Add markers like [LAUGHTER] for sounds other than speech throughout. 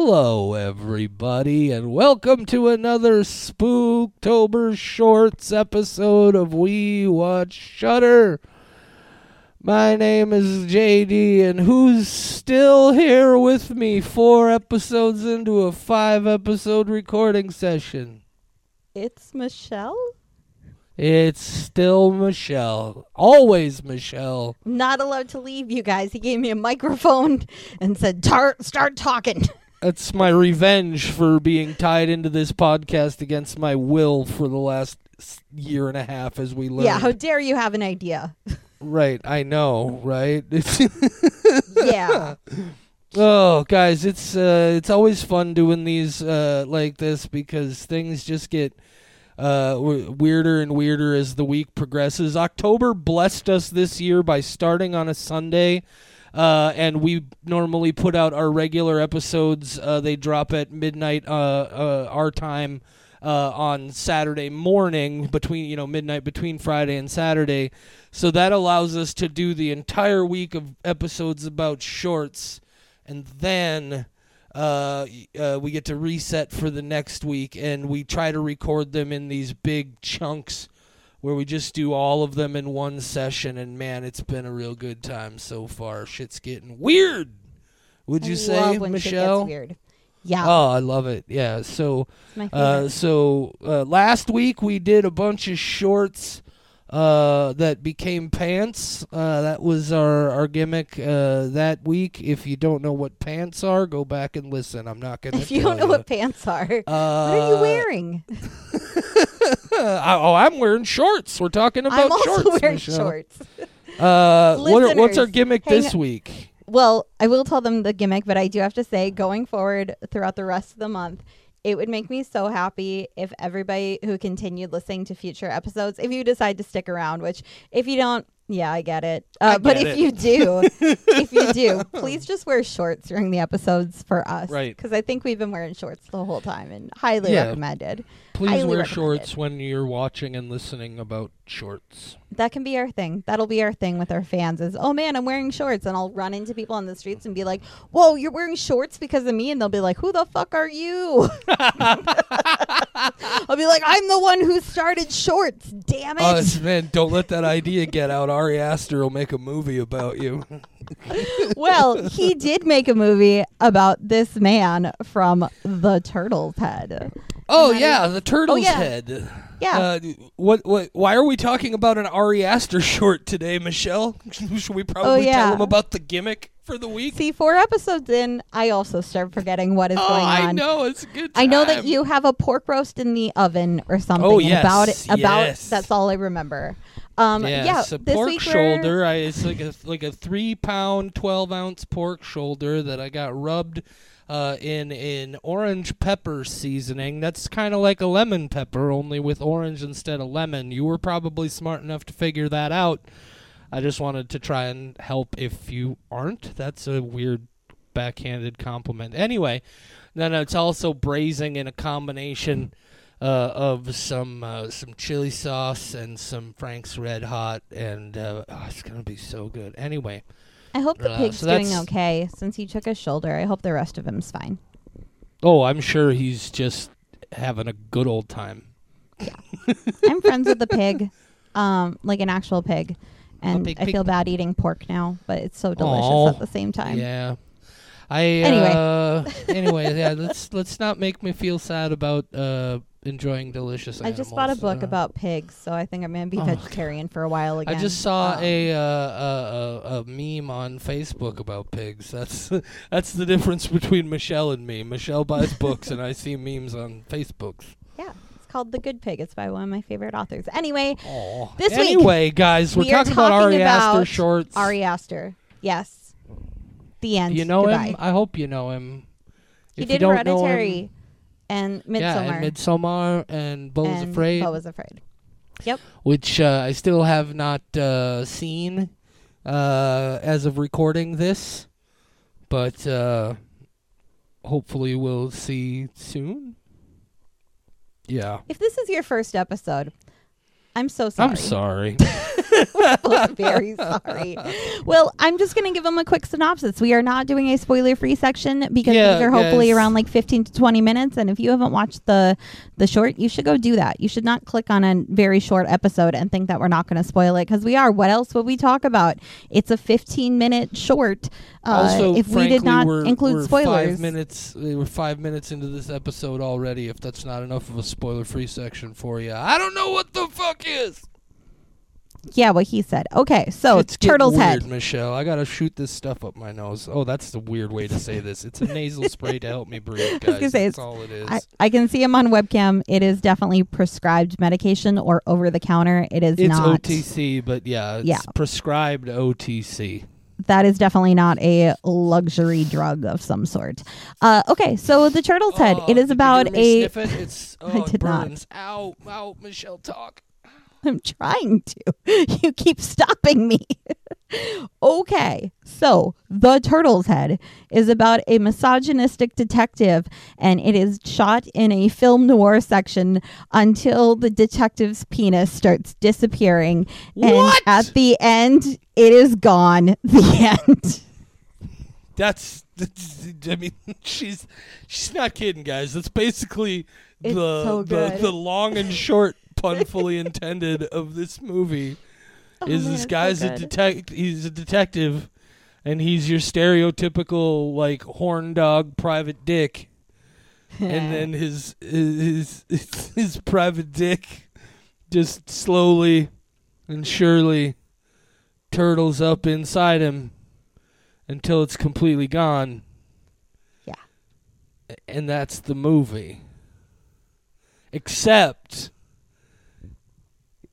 Hello, everybody, and welcome to another Spooktober Shorts episode of We Watch Shutter. My name is JD, and who's still here with me four episodes into a five episode recording session? It's Michelle. It's still Michelle. Always Michelle. Not allowed to leave, you guys. He gave me a microphone and said, Tar- "Start talking." [LAUGHS] That's my revenge for being tied into this podcast against my will for the last year and a half as we learned. Yeah, how dare you have an idea? right, I know, right? [LAUGHS] yeah. oh, guys, it's uh, it's always fun doing these uh, like this because things just get uh, w- weirder and weirder as the week progresses. October blessed us this year by starting on a Sunday. Uh, and we normally put out our regular episodes. Uh, they drop at midnight uh, uh, our time uh, on Saturday morning between you know midnight between Friday and Saturday. So that allows us to do the entire week of episodes about shorts, and then uh, uh, we get to reset for the next week, and we try to record them in these big chunks where we just do all of them in one session. And man, it's been a real good time so far. Shit's getting weird. Would you I say, love when shit Michelle? weird. Yeah, Oh, I love it. Yeah. So, it's my favorite. uh, so uh, last week we did a bunch of shorts uh, that became pants. Uh, that was our our gimmick uh, that week. If you don't know what pants are, go back and listen. I'm not gonna. if you don't know what pants are, Uh, what are you wearing? [LAUGHS] [LAUGHS] oh, I'm wearing shorts. We're talking about shorts. I'm also shorts. wearing Michelle. shorts. [LAUGHS] Uh, what are, what's our gimmick hang- this week? Well, I will tell them the gimmick, but I do have to say, going forward throughout the rest of the month, it would make me so happy if everybody who continued listening to future episodes, if you decide to stick around, which if you don't, yeah, I get it. Uh, I but get if it. you do, [LAUGHS] if you do, please just wear shorts during the episodes for us, Right. Because I think we've been wearing shorts the whole time and highly Yeah. recommended. Please wear shorts when you're watching and listening about shorts. That can be our thing. That'll be our thing with our fans is, oh man, I'm wearing shorts. And I'll run into people on the streets and be like, whoa, you're wearing shorts because of me? And they'll be like, who the fuck are you? [LAUGHS] I'll be like, I'm the one who started shorts. Damn it. Oh it's- man, don't let that idea get out. Ari Aster will make a movie about you. [LAUGHS] well, he did make a movie about this man from The Turtle's Head. Oh yeah, the turtle's yeah. head. Yeah. Uh, what? What? Why are we talking about an Ari Aster short today, Michelle? [LAUGHS] Should we probably Oh, tell yeah. him about the gimmick for the week? See, four episodes in, I also start forgetting what is oh, going on. I know it's a good. I know that you have a pork roast in the oven or something. Oh, yes, about it. About yes. that's all I remember. Um, yeah, a this pork shoulder. I, it's like a like a three pound, twelve ounce pork shoulder that I got rubbed uh, in in orange pepper seasoning. That's kind of like a lemon pepper, only with orange instead of lemon. You were probably smart enough to figure that out. I just wanted to try and help if you aren't. That's a weird backhanded compliment. Anyway, then it's also braising in a combination uh, of some uh, some chili sauce and some Frank's Red Hot, and uh, oh, it's gonna be so good. Anyway, I hope the Uh, pig's so doing okay since he took his shoulder. I hope the rest of him's fine. oh, I'm sure he's just having a good old time. Yeah, I'm friends with the pig, um, like an actual pig, and pig, I pig. feel bad eating pork now, but it's so delicious Aw. at the same time. Yeah. I Anyway. uh, anyway, yeah. Let's let's not make me feel sad about uh, enjoying delicious. I just bought a book Uh, about pigs, so I think I'm gonna be Oh, vegetarian for a while again. I just saw Um, a, uh, a, a a meme on Facebook about pigs. That's [LAUGHS] that's the difference between Michelle and me. Michelle buys [LAUGHS] books, and I see memes on Facebooks. Yeah, it's called The Good Pig. It's by one of my favorite authors. Anyway, This week, anyway, guys, we're we are talking about talking Ari Aster shorts. Ari Aster. Yes. The end. you know Goodbye. him? I hope you know him. He if did know him- And Yeah, Midsommar. and Midsommar and Beau was and Afraid, Beau was afraid. Yep. Which uh, I still have not uh, seen uh, as of recording this, but uh, hopefully we'll see soon. Yeah, If this is your first episode, I'm so sorry. I'm sorry. [LAUGHS] [LAUGHS] Very sorry. Well, I'm just going to give them a quick synopsis. We are not doing a spoiler free section because Yeah, these are hopefully around like 15 to 20 minutes. And if you haven't watched the the short, you should go do that. You should not click on a very short episode and think that we're not going to spoil it because we are. What else would we talk about? It's a 15 minute short. Uh, also, if we frankly, did not we're, include we're spoilers, five minutes. We're five minutes into this episode already. If that's not enough of a spoiler-free section for you, I don't know what the fuck is. Yeah, what he said. Okay, so it's Turtle's weird, Head. Michelle. I gotta shoot this stuff up my nose. Oh, that's the weird way to say [LAUGHS] this. It's a nasal spray to help me [LAUGHS] breathe, guys. say, that's it's- all it is. I, I can see him on webcam. It is definitely prescribed medication or over the counter. It is it's not. OTC, but yeah, it's Yeah. prescribed OTC. That is definitely not a luxury drug of some sort. Uh, okay, so the turtle's head. Oh, It you about a. Sniff it? It's [LAUGHS] oh, I it did not. burns. Ow, ow, Michelle, talk. [LAUGHS] I'm trying to. [LAUGHS] You keep stopping me. [LAUGHS] okay, so The Turtle's Head is about a misogynistic detective, and it is shot in a film noir section until the detective's penis starts disappearing. And What? at the end, it is gone. The end. That's, I mean, she's she's not kidding, guys. That's basically It's the, so the the long and short pun fully intended of this movie. [LAUGHS] Oh, is man, this it's so guy's a detect he's a detective and he's your stereotypical like horn dog private dick and then his his his, [LAUGHS] his private dick just slowly and surely turtles up inside him until it's completely gone. Yeah. And that's the movie. Except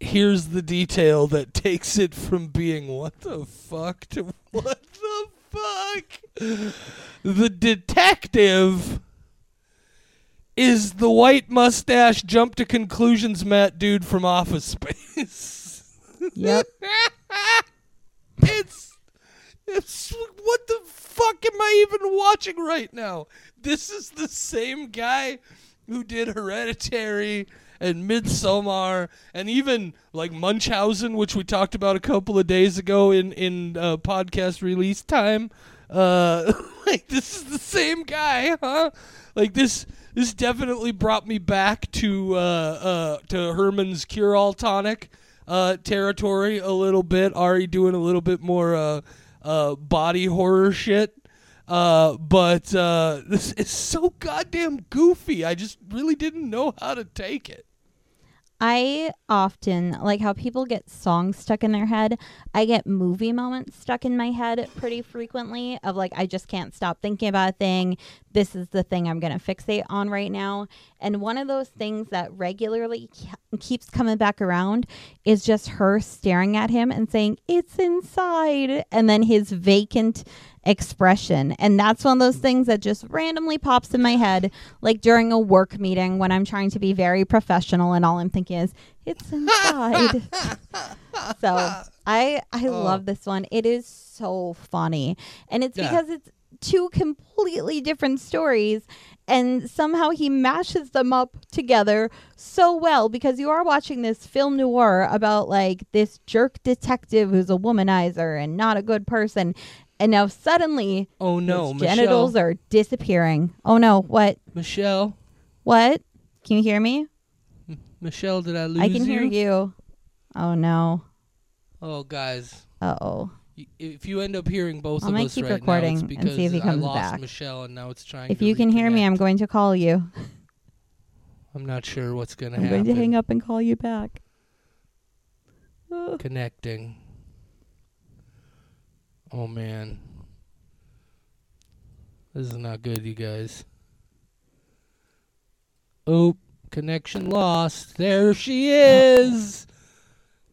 here's the detail that takes it from being what the fuck to [LAUGHS] what the fuck. The detective is the white mustache jump to conclusions mat dude from Office Space. [LAUGHS] Yep. it's it's what the fuck am I even watching right now? This is the same guy who did Hereditary and Midsommar and even like Munchausen, which we talked about a couple of days ago in in uh, podcast release time. Uh, [LAUGHS] like this is the same guy, huh? Like this this definitely brought me back to uh, uh, to Herman's Cure All Tonic uh, territory a little bit. Ari doing a little bit more uh, body horror shit. Uh, but uh, [LAUGHS] this is so goddamn goofy. I just really didn't know how to take it. I often like how people get songs stuck in their head. I get movie moments stuck in my head pretty frequently of like I just can't stop thinking about a thing. This is the thing I'm going to fixate on right now. And one of those things that regularly keeps coming back around is just her staring at him and saying, "It's inside." And then his vacant expression. And that's one of those things that just randomly pops in my head, like during a work meeting when I'm trying to be very professional and all I'm thinking is, it's [LAUGHS] inside. so I I Oh. love this one. It is so funny. And it's Yeah. because it's two completely different stories and somehow he mashes them up together so well because you are watching this film noir about like this jerk detective who's a womanizer and not a good person and now suddenly Oh no, his genitals Michelle. are disappearing. Oh no what? Michelle, what? Can you hear me? Michelle, did I lose you? i can hear you. Oh no. Oh, guys, uh-oh if you end up hearing both I'm of us keep right recording now, and it's because see if he I comes lost back. Michelle, and now it's trying. if to you can hear me reconnect. i'm going to call you [LAUGHS] I'm not sure what's gonna happen. i'm happen. going to hang up and call you back. [SIGHS] Connecting. Oh man. This is not good, you guys. Oh, connection lost. There she is.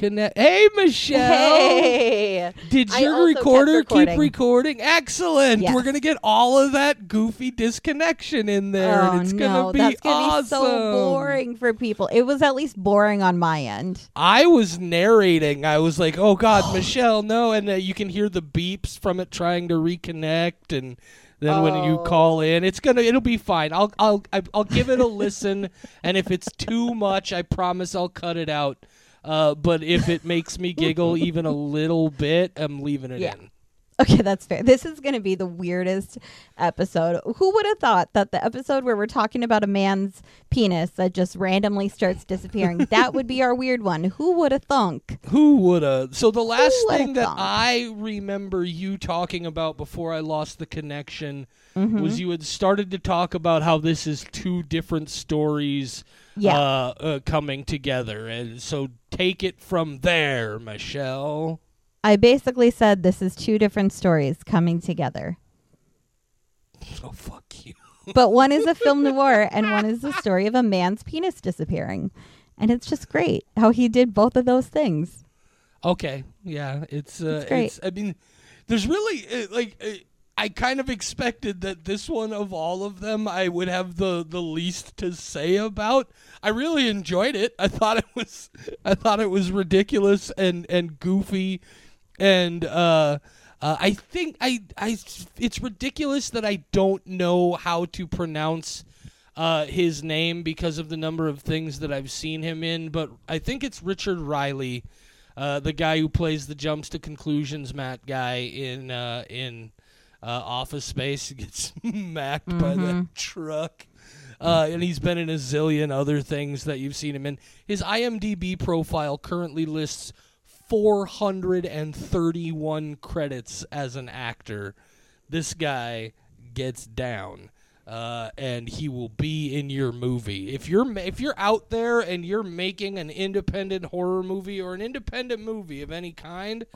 Connect. Hey, Michelle. hey Did I your also kept recorder keep recording? Excellent. Yes. We're gonna get all of that goofy disconnection in there, oh and it's no, gonna be that's gonna awesome. be so boring for people. It was at least boring on my end. I was narrating. I was like, "Oh God, Michelle, no!" And uh, you can hear the beeps from it trying to reconnect, and then when you Oh. call in, it's gonna, it'll be fine. I'll, I'll, I- I'll give it a listen, and if it's too much, I promise I'll cut it out. Uh, but if it makes me giggle even a little bit, I'm leaving it Yeah. in. Okay, that's fair. This is going to be the weirdest episode. Who would have thought that the episode where we're talking about a man's penis that just randomly starts disappearing, that would be our weird one? Who would have thunk? Who woulda? So the last thing that? I remember you talking about before I lost the connection Mm-hmm. was you had started to talk about how this is two different stories Yeah. uh, uh, coming together, and so take it from there, Michelle. I basically said this is two different stories coming together. Oh fuck you. [LAUGHS] But one is a film [LAUGHS] noir and one is the story of a man's penis disappearing. And it's just great how he did both of those things. Okay, yeah, it's uh, It's great. it's. I mean, there's really uh, like. Uh, I kind of expected that this one of all of them I would have the the least to say about. I really enjoyed it. I thought it was I thought it was ridiculous and and goofy and uh uh, I think I, I, it's ridiculous that I don't know how to pronounce uh, his name because of the number of things that I've seen him in. But I think it's Richard Riehle, uh, the guy who plays the jumps to conclusions mat guy in uh, in uh, Office Space. [LAUGHS] Gets macked by that truck. Uh, and he's been in a zillion other things that you've seen him in. His IMDb profile currently lists 431 credits as an actor. This guy gets down. Uh, and he will be in your movie. If you're if you're out there and you're making an independent horror movie or an independent movie of any kind,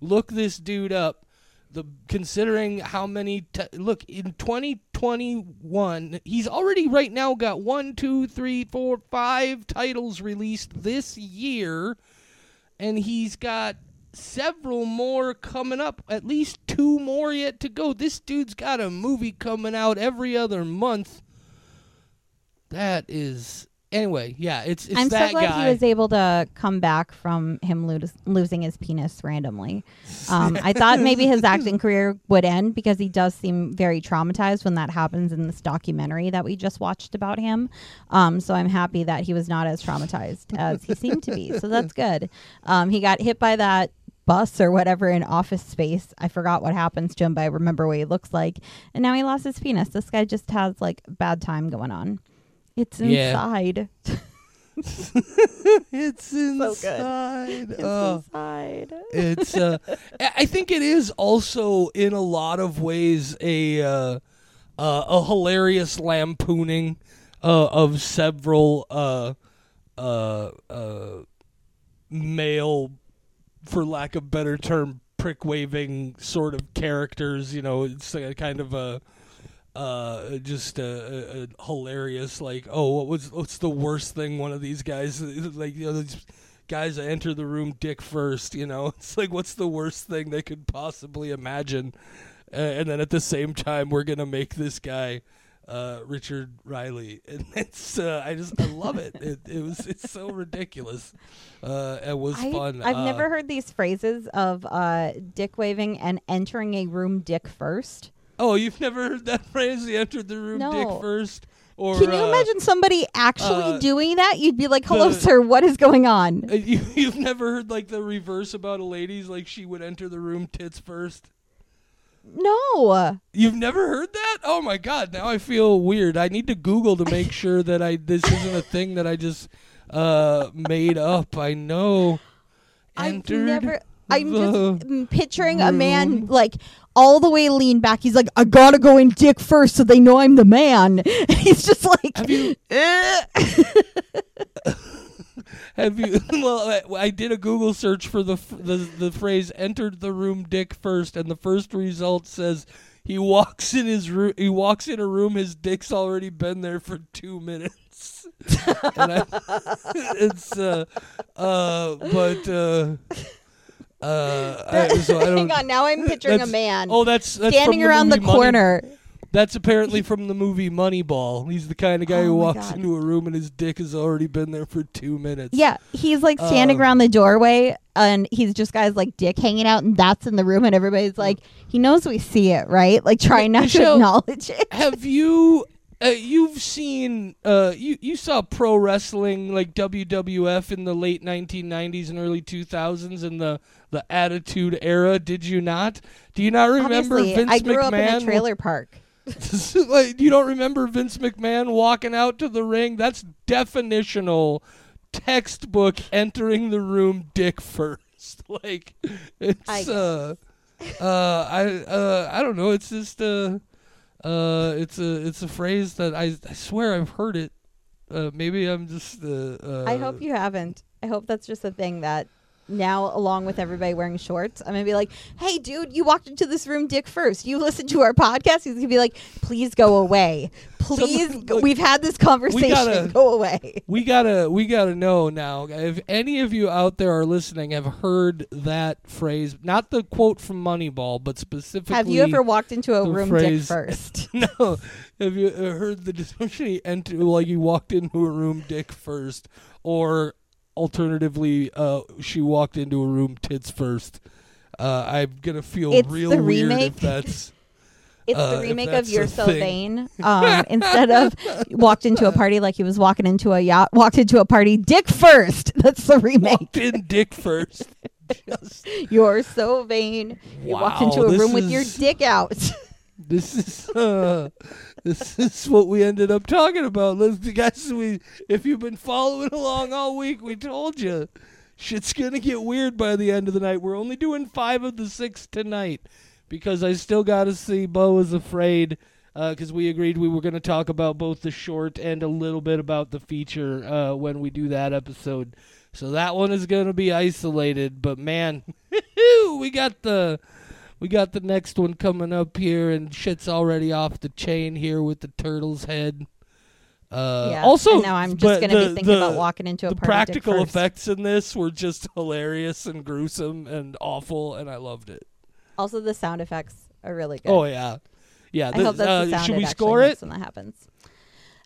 look this dude up. The considering how many look in 2021, he's already right now got one, two, three, four, five titles released this year and he's got several more coming up, at least two more yet to go. This dude's got a movie coming out every other month. That is anyway, yeah, it's it's I'm so glad guy. he was able to come back from him lo- losing his penis randomly. Um, I thought maybe his [LAUGHS] acting career would end because he does seem very traumatized when that happens in this documentary that we just watched about him. Um, so I'm happy that he was not as traumatized as he seemed to be. So that's [LAUGHS] good. Um, he got hit by that bus or whatever in office space. I forgot what happens to him, but I remember what he looks like. And now he lost his penis. This guy just has like bad time going on. It's Yeah. inside. [LAUGHS] it's inside. It's Oh. inside. it's uh [LAUGHS] I I think it is also in a lot of ways a uh, uh, a hilarious lampooning uh, of several uh, uh, uh, male for lack of better term prick waving sort of characters you know it's a kind of a uh, just a, a, a hilarious like oh what was what's the worst thing one of these guys [LAUGHS] like you know these guys enter the room dick first you know? [LAUGHS] It's like what's the worst thing they could possibly imagine? Uh, and then at the same time we're gonna make this guy uh, Richard Riehle. [LAUGHS] And it's uh, I just I love it. it it was it's so ridiculous. Uh, it was I, fun. I've Uh, never heard these phrases of uh, dick waving and entering a room dick first. Oh you've never heard that [LAUGHS] phrase he entered the room dick first or Can you uh, imagine somebody actually uh, doing that? You'd be like, "Hello, the- sir. What is going on?" Uh, you, [LAUGHS] you've never heard like the reverse about a lady's like she would enter the room tits first. No. You've never heard that? Oh my god! Now I feel weird. I need to Google to make [LAUGHS] sure that I this isn't a thing that I just uh made up. I know. I've never. I'm just [LAUGHS] mm, picturing a man like all the way lean back. He's like, "I gotta go in dick first, so they know I'm the man." [LAUGHS] He's just like, Have you "Eh." [LAUGHS] have you? Well, I, I did a Google search for the, f- the the phrase "entered the room dick first, and the first result says he walks in his room. He walks in a room. His dick's already been there for two minutes. and I, it's uh uh but uh uh I, so I. [LAUGHS] Hang on, now I'm picturing a that's- man Oh, that's, that's standing from around the movie Money- corner. That's apparently from the movie Moneyball. He's the kind of guy Oh who my walks God. into a room and his dick has already been there for two minutes. Yeah, he's like standing Um, around the doorway, and he's just guys like dick hanging out, and that's in the room, and everybody's like, he knows we see it, right? Like trying not to Michelle- acknowledge it. Have you uh, you've seen uh, you you saw pro wrestling like WWF in the late 1990s and early 2000s in the the Attitude Era. Did you not? Do you not remember Obviously, Vince I grew McMahon? up in a trailer park. [LAUGHS] like, you don't remember Vince McMahon walking out to the ring? That's definitional, textbook entering the room dick first. [LAUGHS] Like it's I uh uh I uh I don't know. It's just uh uh it's a it's a phrase that I I swear I've heard it. Uh, maybe I'm just. Uh, uh, I hope you haven't. I hope that's just a thing that now, along with everybody wearing shorts, I'm gonna be like, "Hey, dude, you walked into this room dick first. You listened to our podcast." He's gonna be like, "Please go away. Please, go- look, we've had this conversation. gotta- [LAUGHS] go away." we gotta we gotta know now if any of you out there are listening have heard that phrase not the quote from moneyball but specifically Have you ever walked into a room phrase- dick first? [LAUGHS] no have you uh, heard the description he entered like you walked into a room dick first or alternatively uh she walked into a room tits first uh i'm gonna feel It's real weird remake. [LAUGHS] if that's It's Uh, the remake of You're So. Vain. [LAUGHS] Um, instead of walked into a party like he was walking into a yacht, walked into a party dick first. [LAUGHS] That's the remake. walked in dick first Just- You're so vain. You walked into a room with your dick out. This is uh, [LAUGHS] this is what we ended up talking about. Listen, guys, we if you've been following along all week, we told you shit's gonna get weird by the end of the night. We're only doing five of the six tonight because I still got to see Beau is afraid because we agreed we were to talk about both the short and a little bit about the feature uh, when we do that episode. So that one is to be isolated, but man, [LAUGHS] we got the we got the next one coming up here, and shit's already off the chain here with the turtle's head. Uh, yeah. Also, and now I'm just gonna the- be thinking the- about walking into a the practical effects in this were just hilarious and gruesome and awful, and I loved it. Also, the sound effects are really good. Oh yeah, yeah. I hope that's uh, the sound should we score it? when that happens.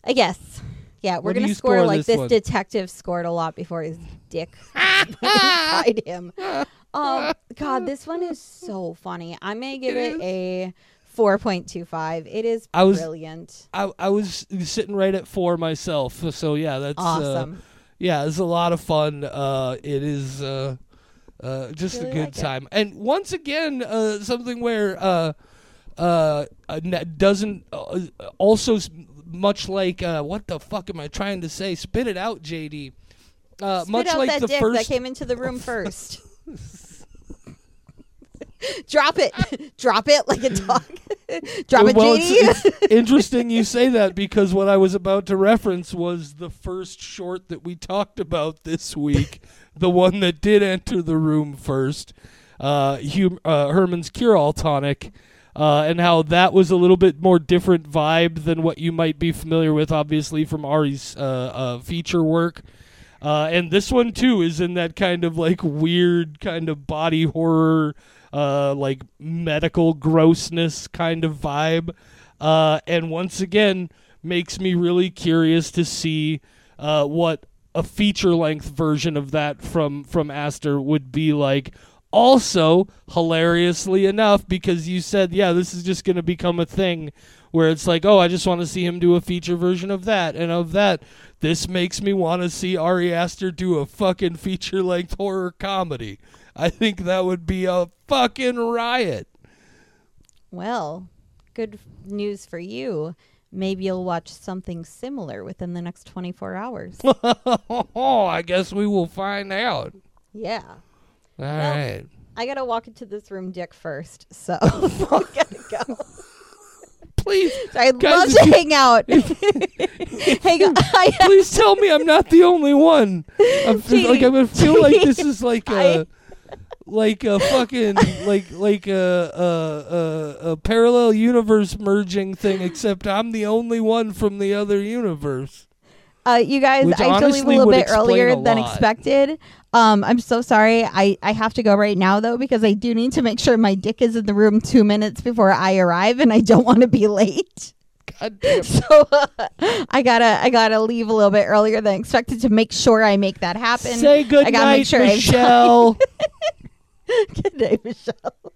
I guess. Yeah, we're gonna score, score like this this detective scored a lot before his dick [LAUGHS] [LAUGHS] inside him. [LAUGHS] Um, [LAUGHS] God, this one is so funny. I may give It it, a 4.25. It is I was- brilliant. I I was sitting right at four myself, so yeah, that's uh, Awesome. yeah, it's a lot of fun. Uh, it is uh, uh, just a good like it. time, and once again, uh, something where uh, uh, uh, doesn't uh, also much like uh, what the fuck am I trying to say? Spit it out, JD. Uh, Spit much out like that the dick first that came into the room [LAUGHS] first. Drop it. [LAUGHS] Drop it like a dog. [LAUGHS] Drop it, well, JD. it's, it's [LAUGHS] interesting you say that because what I was about to reference was the first short that we talked about this week, the one that did enter the room first, uh, hum- uh, Herman's Cure All Tonic, uh, and how that was a little bit more different vibe than what you might be familiar with, obviously from Ari's uh, uh, feature work. Uh, and this one too is in that kind of like weird kind of body horror, uh, like medical grossness kind of vibe. Uh, and once again, makes me really curious to see uh, what a feature length version of that from from Aster would be like. Also, hilariously enough, because you said, yeah, this is just going to become a thing where it's like, oh, I just want to see him do a feature version of that and of that. This makes me want to see Ari Aster do a fucking feature length horror comedy. I think that would be a fucking riot. Well, good news for you. Maybe you'll watch something similar within the next 24 hours. oh, [LAUGHS] I guess we will find out. yeah. All right. I got to walk into this room dick first. So I got to go. Please, So [LAUGHS] I'd Guys, love to hang out. [LAUGHS] hang out. [LAUGHS] Please tell me I'm not the only one. I'm just, like I'm gonna feel like this is like a I- like a fucking like like a, a a a parallel universe merging thing, except I'm the only one from the other universe. Uh, you guys, Which I had to leave a little bit earlier than lot. expected. Um, I'm so sorry. I, I have to go right now though because I do need to make sure my dick is in the room two minutes before I arrive, and I don't want to be late. [LAUGHS] So uh, [LAUGHS] I gotta I gotta leave a little bit earlier than expected to make sure I make that happen. Say good I gotta night, make sure Michelle. [LAUGHS] Good day, Michelle.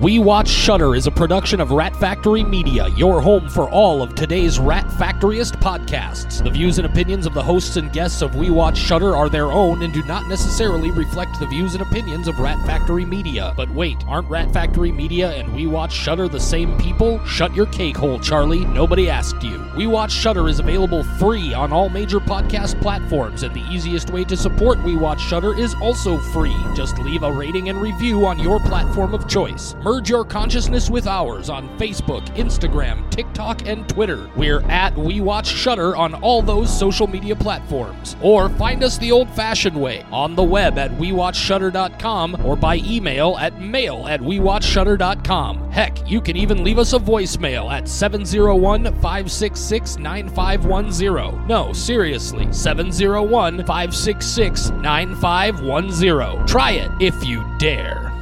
We Watch Shutter is a production of Rat Factory Media, your home for all of today's Rat Factoryist podcasts. The views and opinions of the hosts and guests of We Watch Shutter are their own and do not necessarily reflect the views and opinions of Rat Factory Media. But wait, aren't Rat Factory Media and We Watch Shutter the same people? Shut your cake hole, Charlie. Nobody asked you. We Watch Shutter is available free on all major podcast platforms, and the easiest way to support We Watch Shutter is also free. Just leave a rating and review on your platform of choice. Merge your consciousness with ours on Facebook, Instagram, TikTok, and Twitter. We're at We Watch Shutter on all those social media platforms. Or find us the old fashioned way on the web at WeWatchShutter.com or by email at mail at WeWatchShutter.com. Heck, you can even leave us a voicemail at 701 566 9510. No, seriously, 701 566 9510. Try it if you dare.